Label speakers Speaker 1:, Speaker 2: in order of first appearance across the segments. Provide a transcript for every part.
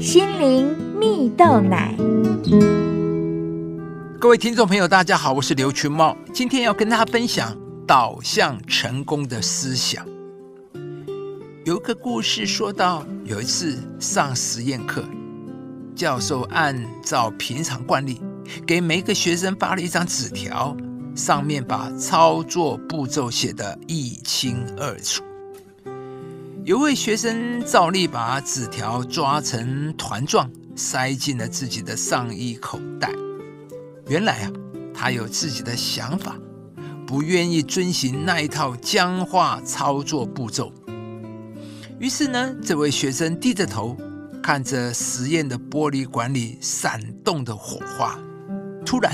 Speaker 1: 心灵蜜豆奶。
Speaker 2: 各位听众朋友，大家好，我是刘群茂，今天要跟大家分享导向成功的思想。有一个故事说到，有一次上实验课，教授按照平常惯例，给每个学生发了一张纸条，上面把操作步骤写得一清二楚。有位学生照例把纸条抓成团状，塞进了自己的上衣口袋。原来啊，他有自己的想法，不愿意遵循那一套僵化操作步骤。于是呢，这位学生低着头，看着实验的玻璃管里闪动的火花。突然，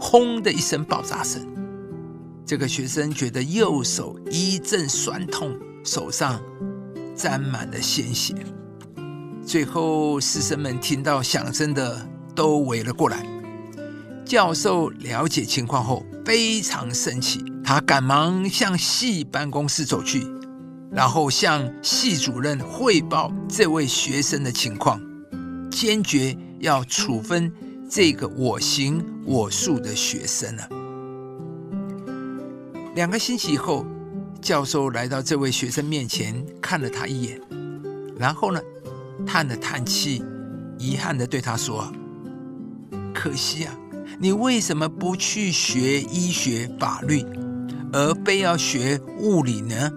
Speaker 2: 轰的一声爆炸声，这个学生觉得右手一阵酸痛，手上。沾满了鲜血，最后师生们听到响声的都围了过来。教授了解情况后非常生气，他赶忙向系办公室走去，然后向系主任汇报这位学生的情况，坚决要处分这个我行我素的学生了。两个星期以后。教授来到这位学生面前，看了他一眼，然后呢，叹了叹气，遗憾的对他说：“可惜啊，你为什么不去学医学、法律，而非要学物理呢？”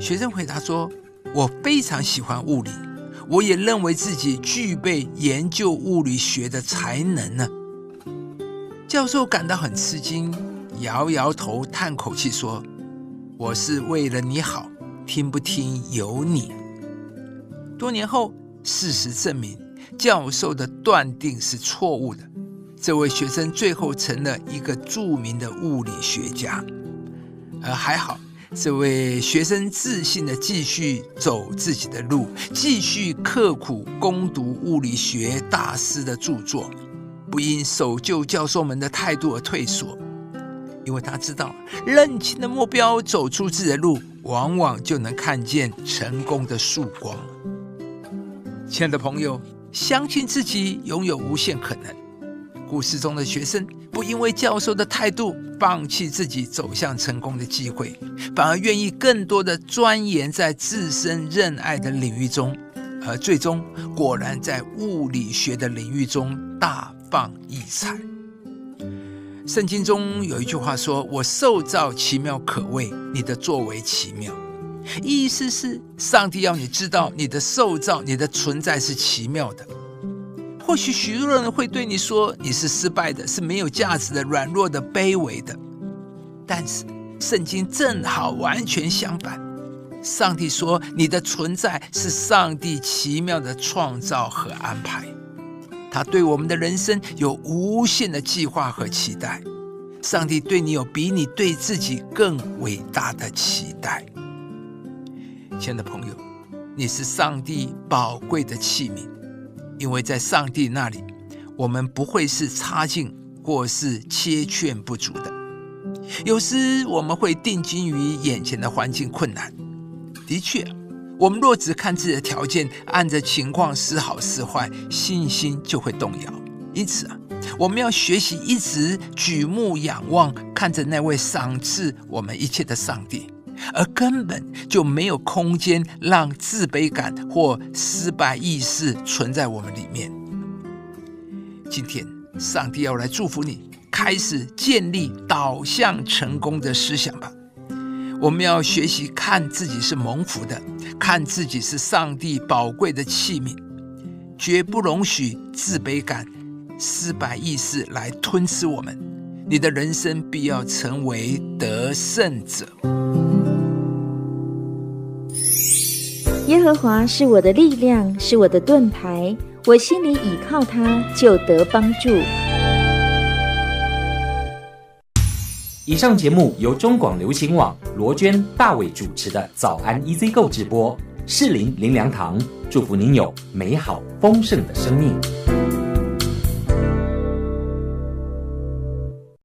Speaker 2: 学生回答说：“我非常喜欢物理，我也认为自己具备研究物理学的才能呢。”教授感到很吃惊，摇摇头，叹口气说。我是为了你好，听不听由你。多年后，事实证明，教授的断定是错误的。这位学生最后成了一个著名的物理学家。而还好，这位学生自信的继续走自己的路，继续刻苦攻读物理学大师的著作，不因守旧教授们的态度而退缩。因为他知道，认清的目标，走出自己的路，往往就能看见成功的曙光。亲爱的朋友，相信自己拥有无限可能。故事中的学生不因为教授的态度放弃自己走向成功的机会，反而愿意更多的钻研在自身热爱的领域中，而最终果然在物理学的领域中大放异彩。圣经中有一句话说：“我受造奇妙可畏，你的作为奇妙。”意思是上帝要你知道，你的受造、你的存在是奇妙的。或许许多人会对你说：“你是失败的，是没有价值的、软弱的、卑微的。”但是圣经正好完全相反。上帝说：“你的存在是上帝奇妙的创造和安排。”他对我们的人生有无限的计划和期待，上帝对你有比你对自己更伟大的期待。亲爱的朋友，你是上帝宝贵的器皿，因为在上帝那里，我们不会是差劲或是缺欠不足的。有时我们会定睛于眼前的环境困难，的确。我们若只看自己的条件，按着情况是好是坏，信心就会动摇。因此啊，我们要学习一直举目仰望，看着那位赏赐我们一切的上帝，而根本就没有空间让自卑感或失败意识存在我们里面。今天，上帝要来祝福你，开始建立导向成功的思想吧。我们要学习看自己是蒙福的，看自己是上帝宝贵的器皿，绝不容许自卑感、失败意识来吞吃我们。你的人生必要成为得胜者。
Speaker 1: 耶和华是我的力量，是我的盾牌，我心里倚靠他，就得帮助。
Speaker 3: 以上节目由中广流行网罗娟、大伟主持的《早安 EZ 购》直播，适林林良堂祝福您有美好丰盛的生命。